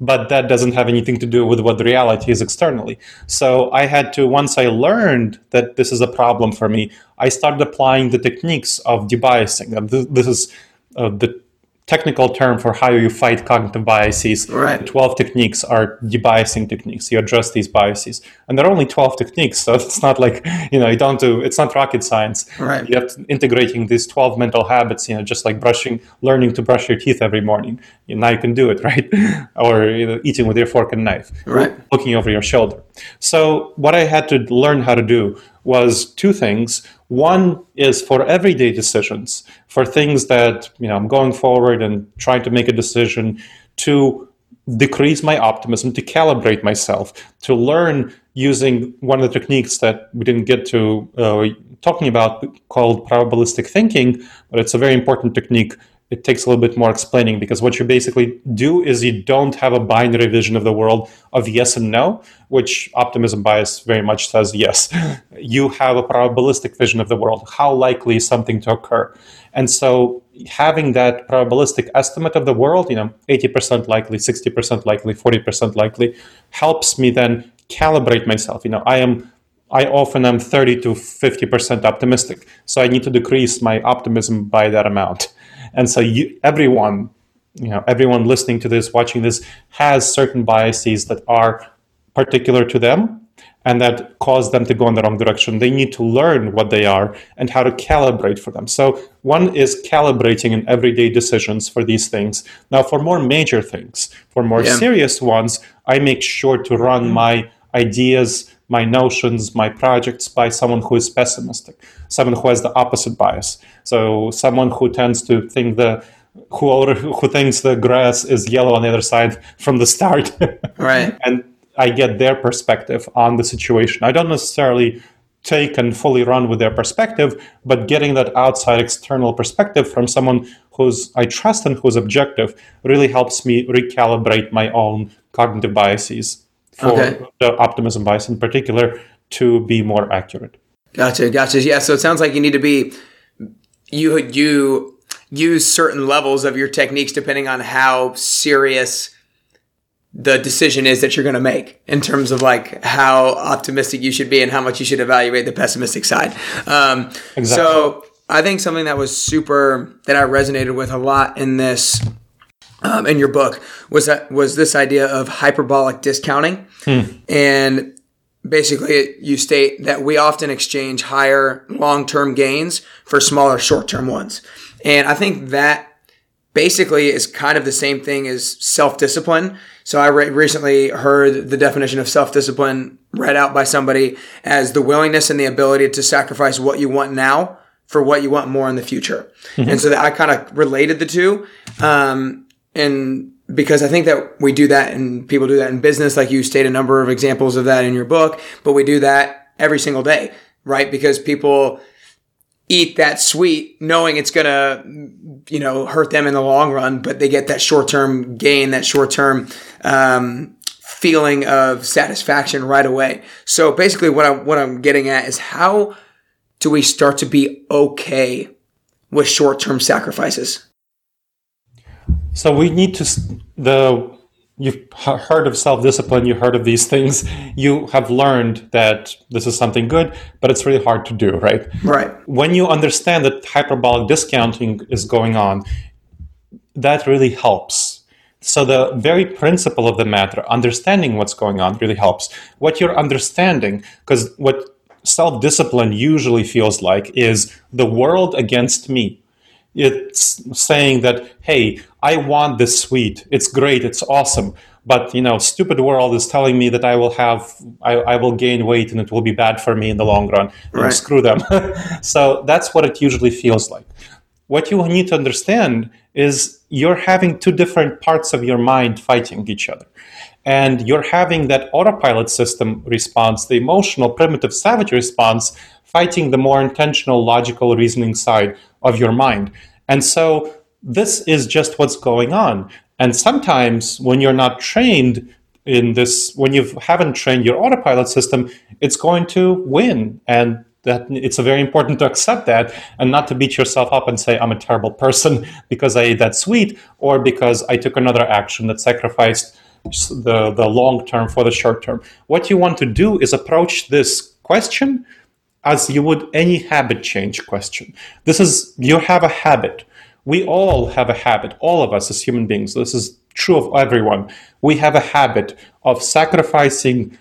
but that doesn't have anything to do with what the reality is externally. So I had to, once I learned that this is a problem for me, I started applying the techniques of debiasing. This is uh, the technical term for how you fight cognitive biases. Right. 12 techniques are debiasing techniques. You address these biases. And there are only 12 techniques, so it's not like, you know, you don't do, it's not rocket science. Right. You have to integrating these 12 mental habits, you know, just like brushing, learning to brush your teeth every morning. You, now you can do it, right? or you know, eating with your fork and knife. Right. Looking over your shoulder. So what I had to learn how to do was two things. One is for everyday decisions, for things that you know I'm going forward and trying to make a decision to decrease my optimism, to calibrate myself, to learn using one of the techniques that we didn't get to uh, talking about called probabilistic thinking, but it's a very important technique it takes a little bit more explaining because what you basically do is you don't have a binary vision of the world of yes and no, which optimism bias very much says yes. You have a probabilistic vision of the world. How likely is something to occur? And so having that probabilistic estimate of the world, you know, 80% likely, 60% likely, 40% likely, helps me then calibrate myself. You know, I am I often am 30 to 50% optimistic. So I need to decrease my optimism by that amount. And so you, everyone, you know, everyone listening to this, watching this, has certain biases that are particular to them and that cause them to go in the wrong direction. They need to learn what they are and how to calibrate for them. So one is calibrating in everyday decisions for these things. Now, for more major things, for more yeah. serious ones, I make sure to run my ideas my notions, my projects by someone who is pessimistic, someone who has the opposite bias. So someone who tends to think the who who thinks the grass is yellow on the other side from the start. right. and I get their perspective on the situation. I don't necessarily take and fully run with their perspective, but getting that outside external perspective from someone who's I trust and who's objective really helps me recalibrate my own cognitive biases for okay. the optimism bias in particular to be more accurate. Gotcha, gotcha. Yeah, so it sounds like you need to be you you use certain levels of your techniques depending on how serious the decision is that you're going to make in terms of like how optimistic you should be and how much you should evaluate the pessimistic side. Um, exactly. So I think something that was super that I resonated with a lot in this um, in your book was that was this idea of hyperbolic discounting, hmm. and basically you state that we often exchange higher long-term gains for smaller short-term ones, and I think that basically is kind of the same thing as self-discipline. So I re- recently heard the definition of self-discipline read out by somebody as the willingness and the ability to sacrifice what you want now for what you want more in the future. Mm-hmm. And so that I kind of related the two. Um, and because I think that we do that and people do that in business, like you state a number of examples of that in your book, but we do that every single day, right? Because people eat that sweet knowing it's going to, you know, hurt them in the long run, but they get that short term gain, that short term, um, feeling of satisfaction right away. So basically what I'm, what I'm getting at is how do we start to be okay with short term sacrifices? So we need to the you've heard of self-discipline, You've heard of these things, you have learned that this is something good, but it's really hard to do, right? Right. When you understand that hyperbolic discounting is going on, that really helps. So the very principle of the matter, understanding what's going on really helps. What you're understanding, because what self-discipline usually feels like is the world against me it's saying that hey i want this sweet it's great. It's awesome. But you know stupid world is telling me that i will have i, I will gain weight and it will be bad for me in the long run. Right. screw them. So that's what it usually feels like. What you need to understand is you're having two different parts of your mind fighting each other. And you're having that autopilot system response the emotional primitive savage response fighting the more intentional logical reasoning side of your mind. And so this is just what's going on. And sometimes when you're not trained in this, when you haven't trained your autopilot system, it's going to win. And that it's very important to accept that and not to beat yourself up and say, I'm a terrible person because I ate that sweet or because I took another action that sacrificed the, the long term for the short term. What you want to do is approach this question as you would any habit change question. This is you have a habit. we all have a habit, all of us as human beings. This is true of everyone. We have a habit of sacrificing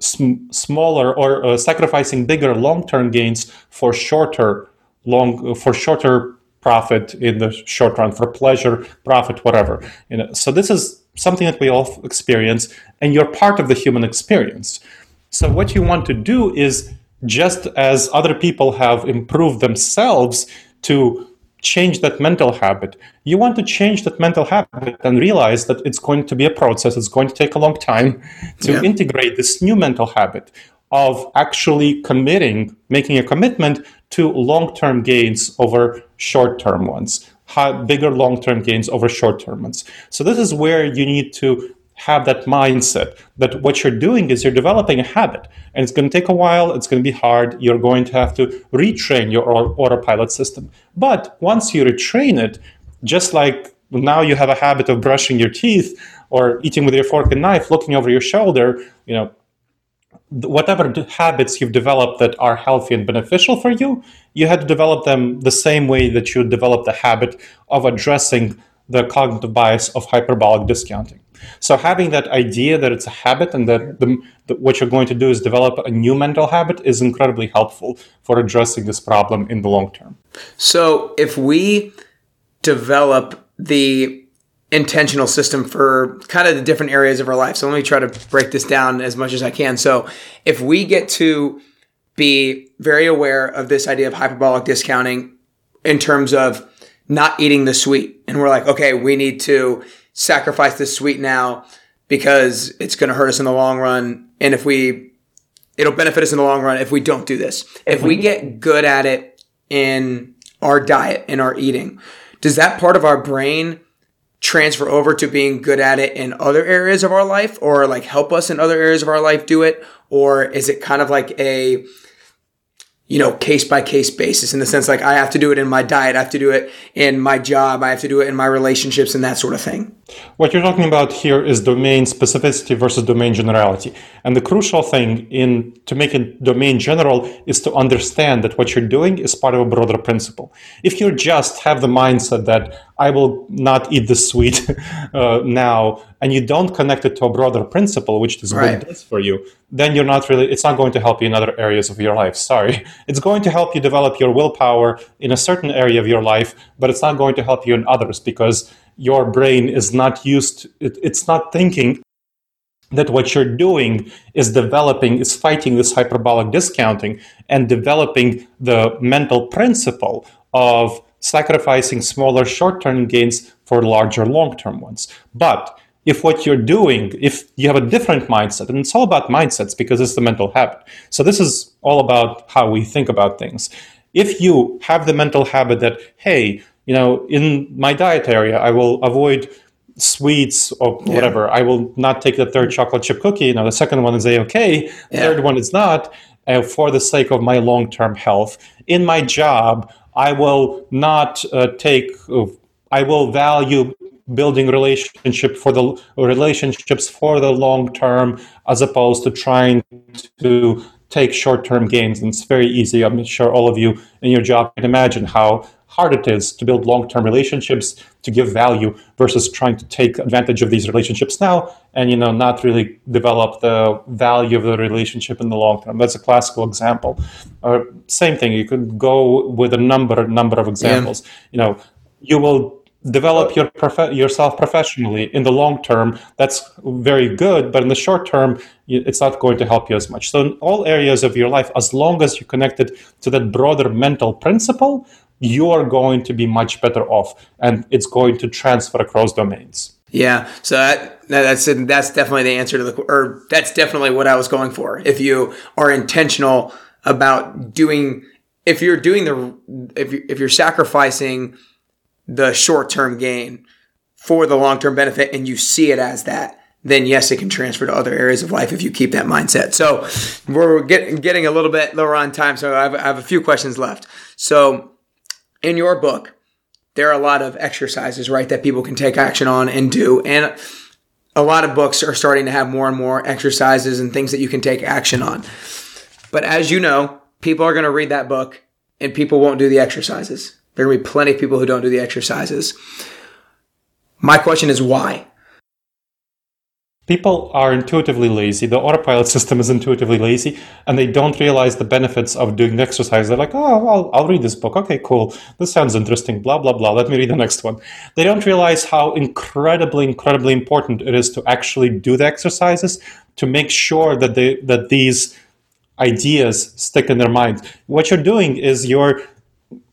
sm- smaller or uh, sacrificing bigger long-term gains for shorter long for shorter profit in the short run for pleasure profit whatever you know so this is something that we all experience and you're part of the human experience so what you want to do is just as other people have improved themselves to change that mental habit. You want to change that mental habit and realize that it's going to be a process, it's going to take a long time to yeah. integrate this new mental habit of actually committing, making a commitment to long term gains over short term ones, bigger long term gains over short term ones. So, this is where you need to have that mindset that what you're doing is you're developing a habit and it's going to take a while it's going to be hard you're going to have to retrain your autopilot system. But once you retrain it just like now you have a habit of brushing your teeth or eating with your fork and knife looking over your shoulder you know whatever habits you've developed that are healthy and beneficial for you you had to develop them the same way that you develop the habit of addressing the cognitive bias of hyperbolic discounting so having that idea that it's a habit and that the, what you're going to do is develop a new mental habit is incredibly helpful for addressing this problem in the long term. So if we develop the intentional system for kind of the different areas of our life. So let me try to break this down as much as I can. So if we get to be very aware of this idea of hyperbolic discounting in terms of not eating the sweet and we're like, okay, we need to sacrifice this sweet now because it's going to hurt us in the long run. And if we, it'll benefit us in the long run if we don't do this. If we get good at it in our diet, in our eating, does that part of our brain transfer over to being good at it in other areas of our life or like help us in other areas of our life do it? Or is it kind of like a, you know, case by case basis in the sense like I have to do it in my diet, I have to do it in my job, I have to do it in my relationships and that sort of thing. What you're talking about here is domain specificity versus domain generality. And the crucial thing in to make it domain general is to understand that what you're doing is part of a broader principle. If you just have the mindset that I will not eat the sweet uh, now, and you don't connect it to a broader principle, which this right. book does for you, then you're not really, it's not going to help you in other areas of your life. Sorry. It's going to help you develop your willpower in a certain area of your life, but it's not going to help you in others because your brain is not used, it, it's not thinking that what you're doing is developing, is fighting this hyperbolic discounting and developing the mental principle of sacrificing smaller short term gains for larger long term ones. But if what you're doing, if you have a different mindset, and it's all about mindsets because it's the mental habit. So this is all about how we think about things. If you have the mental habit that, hey, you know, in my diet area, I will avoid sweets or whatever. Yeah. I will not take the third chocolate chip cookie. You know, the second one is a okay. Yeah. third one is not. Uh, for the sake of my long term health. In my job, I will not uh, take. Uh, I will value building relationship for the relationships for the long term as opposed to trying to take short term gains. And it's very easy. I'm sure all of you in your job can imagine how hard it is to build long-term relationships to give value versus trying to take advantage of these relationships now and you know not really develop the value of the relationship in the long term. That's a classical example. Uh, same thing you could go with a number number of examples. Yeah. you know you will develop your prof- yourself professionally in the long term. That's very good but in the short term it's not going to help you as much. So in all areas of your life as long as you're connected to that broader mental principle you are going to be much better off and it's going to transfer across domains. Yeah, so that, that's that's definitely the answer to the or that's definitely what I was going for. If you are intentional about doing if you're doing the if you, if you're sacrificing the short-term gain for the long-term benefit and you see it as that, then yes, it can transfer to other areas of life if you keep that mindset. So we're getting getting a little bit lower on time, so I have, I have a few questions left. So in your book, there are a lot of exercises, right, that people can take action on and do. And a lot of books are starting to have more and more exercises and things that you can take action on. But as you know, people are going to read that book and people won't do the exercises. There are going to be plenty of people who don't do the exercises. My question is why? People are intuitively lazy. The autopilot system is intuitively lazy, and they don't realize the benefits of doing the exercise. They're like, oh, I'll, I'll read this book. Okay, cool. This sounds interesting. Blah, blah, blah. Let me read the next one. They don't realize how incredibly, incredibly important it is to actually do the exercises to make sure that they that these ideas stick in their mind. What you're doing is you're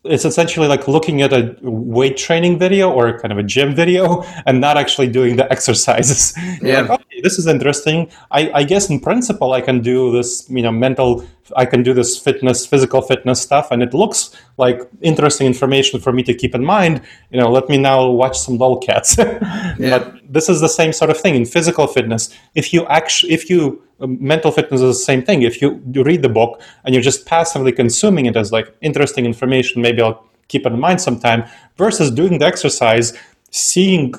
it's essentially like looking at a weight training video or kind of a gym video and not actually doing the exercises. Yeah. Like, okay, this is interesting. I, I, guess in principle I can do this, you know, mental, I can do this fitness, physical fitness stuff, and it looks like interesting information for me to keep in mind. You know, let me now watch some lolcats. yeah. But this is the same sort of thing in physical fitness. If you actually, if you um, mental fitness is the same thing. If you, you read the book and you're just passively consuming it as like interesting information, maybe I'll keep it in mind sometime, versus doing the exercise, seeing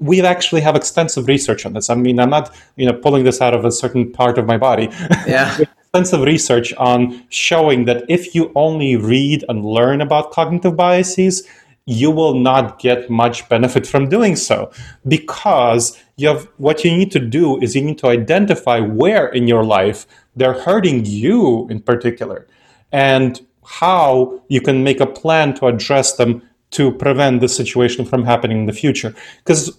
we actually have extensive research on this. I mean, I'm not you know pulling this out of a certain part of my body. Yeah. extensive research on showing that if you only read and learn about cognitive biases, you will not get much benefit from doing so because you have what you need to do is you need to identify where in your life they're hurting you in particular and how you can make a plan to address them to prevent the situation from happening in the future because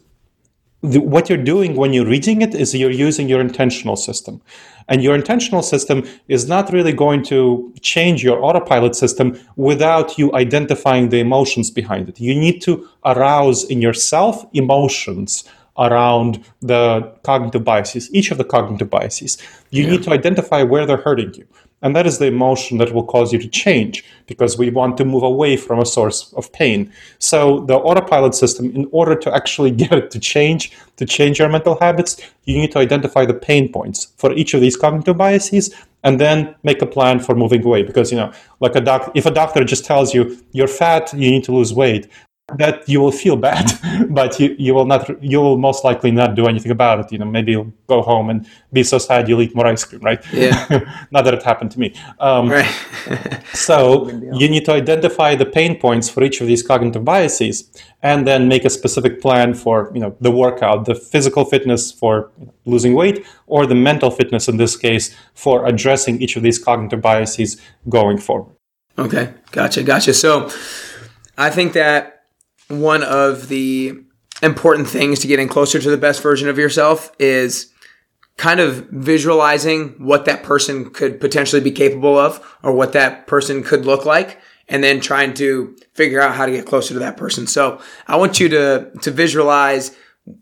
what you're doing when you're reading it is you're using your intentional system. And your intentional system is not really going to change your autopilot system without you identifying the emotions behind it. You need to arouse in yourself emotions around the cognitive biases, each of the cognitive biases. You yeah. need to identify where they're hurting you. And that is the emotion that will cause you to change because we want to move away from a source of pain. So the autopilot system, in order to actually get it to change, to change your mental habits, you need to identify the pain points for each of these cognitive biases and then make a plan for moving away. Because, you know, like a doc, if a doctor just tells you you're fat, you need to lose weight, that you will feel bad, but you, you will not you will most likely not do anything about it. You know, maybe you'll go home and be so sad you'll eat more ice cream, right? Yeah. not that it happened to me. Um, right. so you need to identify the pain points for each of these cognitive biases, and then make a specific plan for you know the workout, the physical fitness for losing weight, or the mental fitness in this case for addressing each of these cognitive biases going forward. Okay, gotcha, gotcha. So I think that one of the important things to getting closer to the best version of yourself is kind of visualizing what that person could potentially be capable of or what that person could look like and then trying to figure out how to get closer to that person. So I want you to to visualize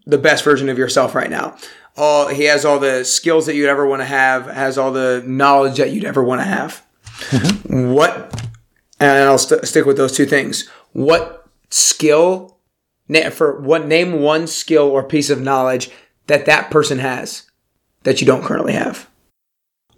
the best version of yourself right now. All he has all the skills that you'd ever want to have, has all the knowledge that you'd ever want to have. Mm-hmm. What and I'll st- stick with those two things. What skill for what name one skill or piece of knowledge that that person has that you don't currently have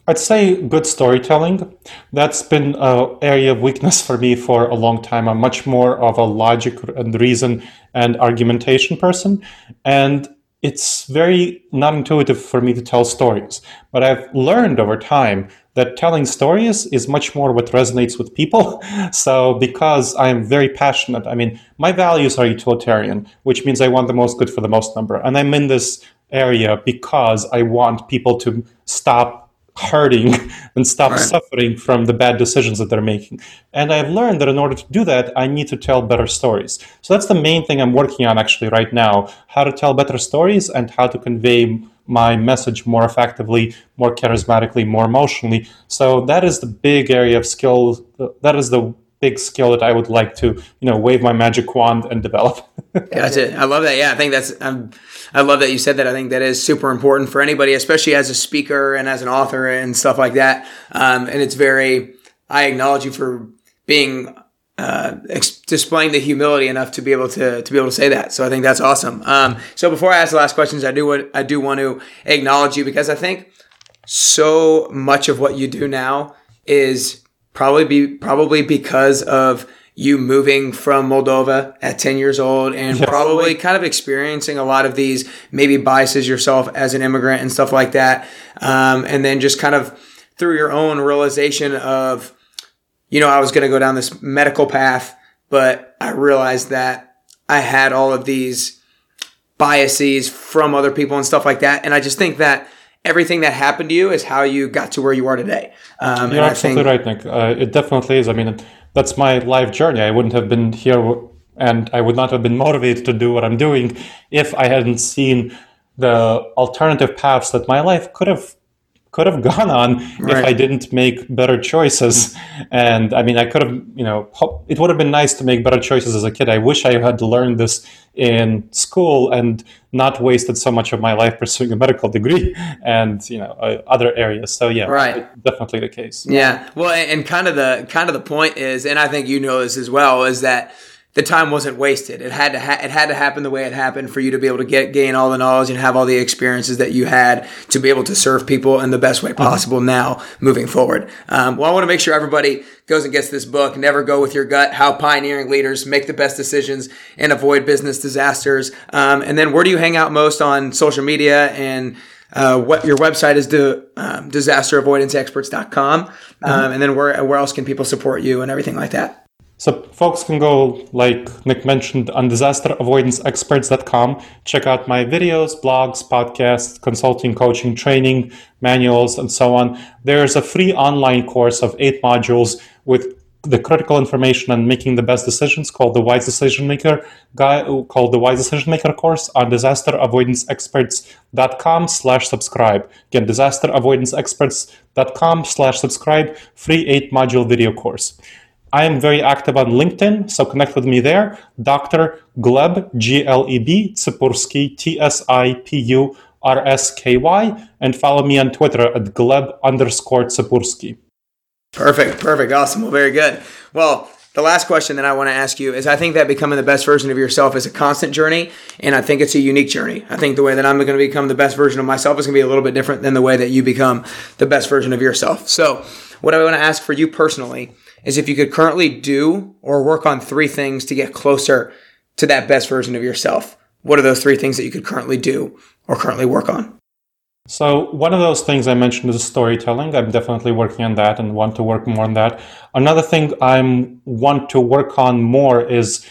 I'd say good storytelling. That's been an area of weakness for me for a long time. I'm much more of a logic and reason and argumentation person. And it's very non intuitive for me to tell stories. But I've learned over time that telling stories is much more what resonates with people. So, because I'm very passionate, I mean, my values are utilitarian, which means I want the most good for the most number. And I'm in this area because I want people to stop hurting and stop right. suffering from the bad decisions that they're making. And I've learned that in order to do that, I need to tell better stories. So that's the main thing I'm working on actually right now how to tell better stories and how to convey my message more effectively, more charismatically, more emotionally. So that is the big area of skill. That is the big skill that I would like to, you know, wave my magic wand and develop. That's it. I love that. Yeah, I think that's. Um, I love that you said that. I think that is super important for anybody, especially as a speaker and as an author and stuff like that. Um, and it's very. I acknowledge you for being uh, ex- displaying the humility enough to be able to to be able to say that. So I think that's awesome. Um, so before I ask the last questions, I do what I do want to acknowledge you because I think so much of what you do now is probably be probably because of you moving from Moldova at 10 years old and yes. probably kind of experiencing a lot of these maybe biases yourself as an immigrant and stuff like that. Um, and then just kind of through your own realization of, you know, I was going to go down this medical path but I realized that I had all of these biases from other people and stuff like that. And I just think that everything that happened to you is how you got to where you are today. Um, You're absolutely think, right, Nick. Uh, it definitely is. I mean, that's my life journey. I wouldn't have been here and I would not have been motivated to do what I'm doing if I hadn't seen the alternative paths that my life could have could have gone on right. if I didn't make better choices. And I mean, I could have, you know, it would have been nice to make better choices as a kid. I wish I had learned this in school and not wasted so much of my life pursuing a medical degree and you know uh, other areas. So yeah, right, definitely the case. Yeah, well, and kind of the kind of the point is, and I think you know this as well, is that the time wasn't wasted. It had to ha- it had to happen the way it happened for you to be able to get gain all the knowledge and have all the experiences that you had to be able to serve people in the best way mm-hmm. possible mm-hmm. now moving forward. Um, well, I want to make sure everybody goes and gets this book. Never go with your gut. How pioneering leaders make the best decisions and avoid business disasters. Um, and then where do you hang out most on social media and uh, what your website is to um, disasteravoidanceexperts.com. Mm-hmm. Um, and then where, where else can people support you and everything like that? So folks can go, like Nick mentioned, on disasteravoidanceexperts.com. Check out my videos, blogs, podcasts, consulting, coaching, training, manuals, and so on. There's a free online course of eight modules with the critical information on making the best decisions called the Wise Decision Maker guy called the Wise Decision Maker course on disasteravoidanceexperts.com slash subscribe. Again, disasteravoidanceexperts.com slash subscribe, free eight module video course. I am very active on LinkedIn, so connect with me there. Dr. Gleb, G L E B, Tsipursky, T S I P U R S K Y, and follow me on Twitter at Gleb underscore Tsipursky. Perfect, perfect, awesome. Well, very good. Well, the last question that I want to ask you is I think that becoming the best version of yourself is a constant journey, and I think it's a unique journey. I think the way that I'm going to become the best version of myself is going to be a little bit different than the way that you become the best version of yourself. So, what I want to ask for you personally is if you could currently do or work on three things to get closer to that best version of yourself. What are those three things that you could currently do or currently work on? So, one of those things I mentioned is storytelling. I'm definitely working on that and want to work more on that. Another thing I want to work on more is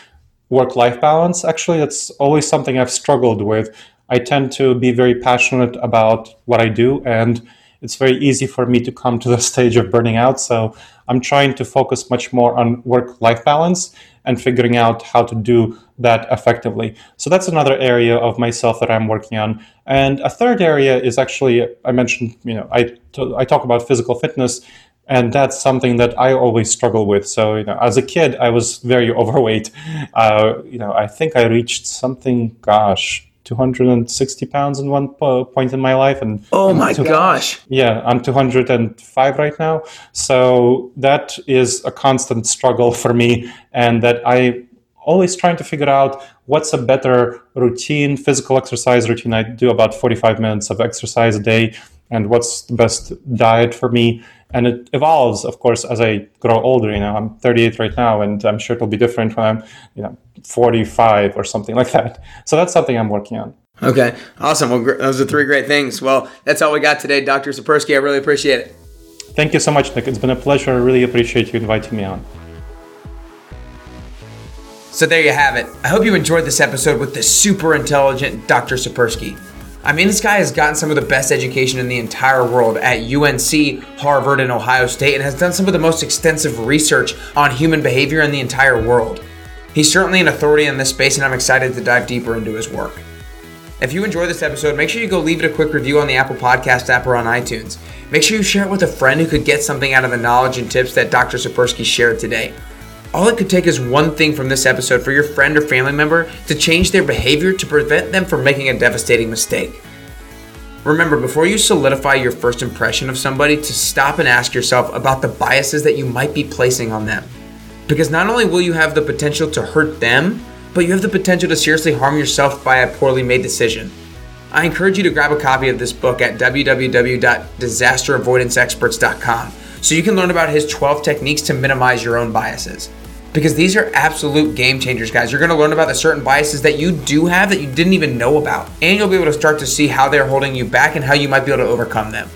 work life balance. Actually, that's always something I've struggled with. I tend to be very passionate about what I do, and it's very easy for me to come to the stage of burning out. So, I'm trying to focus much more on work life balance and figuring out how to do that effectively. So that's another area of myself that I'm working on. And a third area is actually, I mentioned, you know, I, t- I talk about physical fitness and that's something that I always struggle with. So, you know, as a kid, I was very overweight. Uh, you know, I think I reached something, gosh, 260 pounds in one point in my life and oh my two, gosh. Yeah i'm 205 right now. So that is a constant struggle for me and that i always trying to figure out what's a better routine physical exercise routine. I do about 45 minutes of exercise a day and what's the best diet for me and it evolves of course as i grow older you know i'm 38 right now and i'm sure it'll be different when i'm you know 45 or something like that. So that's something i'm working on. Okay awesome. Well those are three great things. Well that's all we got today dr Tsipursky i really appreciate it. Thank you so much nick. It's been a pleasure. I really appreciate you inviting me on. So there you have it. I hope you enjoyed this episode with the super intelligent dr Tsipursky I mean, this guy has gotten some of the best education in the entire world at UNC, Harvard, and Ohio State, and has done some of the most extensive research on human behavior in the entire world. He's certainly an authority in this space, and I'm excited to dive deeper into his work. If you enjoyed this episode, make sure you go leave it a quick review on the Apple Podcast app or on iTunes. Make sure you share it with a friend who could get something out of the knowledge and tips that Dr. Tsipursky shared today. All it could take is one thing from this episode for your friend or family member to change their behavior to prevent them from making a devastating mistake. Remember, before you solidify your first impression of somebody, to stop and ask yourself about the biases that you might be placing on them. Because not only will you have the potential to hurt them, but you have the potential to seriously harm yourself by a poorly made decision. I encourage you to grab a copy of this book at www.disasteravoidanceexperts.com so you can learn about his 12 techniques to minimize your own biases. Because these are absolute game changers, guys. You're going to learn about the certain biases that you do have that you didn't even know about. And you'll be able to start to see how they're holding you back and how you might be able to overcome them.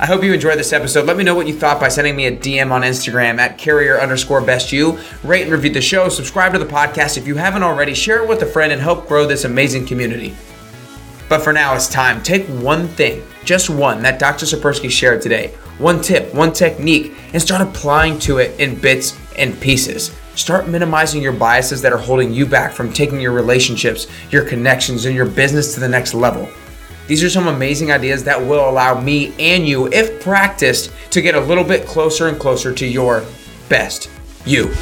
I hope you enjoyed this episode. Let me know what you thought by sending me a DM on Instagram at carrier underscore best you. Rate and review the show. Subscribe to the podcast if you haven't already. Share it with a friend and help grow this amazing community. But for now, it's time. Take one thing, just one, that Dr. Tsipursky shared today, one tip, one technique, and start applying to it in bits and pieces. Start minimizing your biases that are holding you back from taking your relationships, your connections, and your business to the next level. These are some amazing ideas that will allow me and you, if practiced, to get a little bit closer and closer to your best you.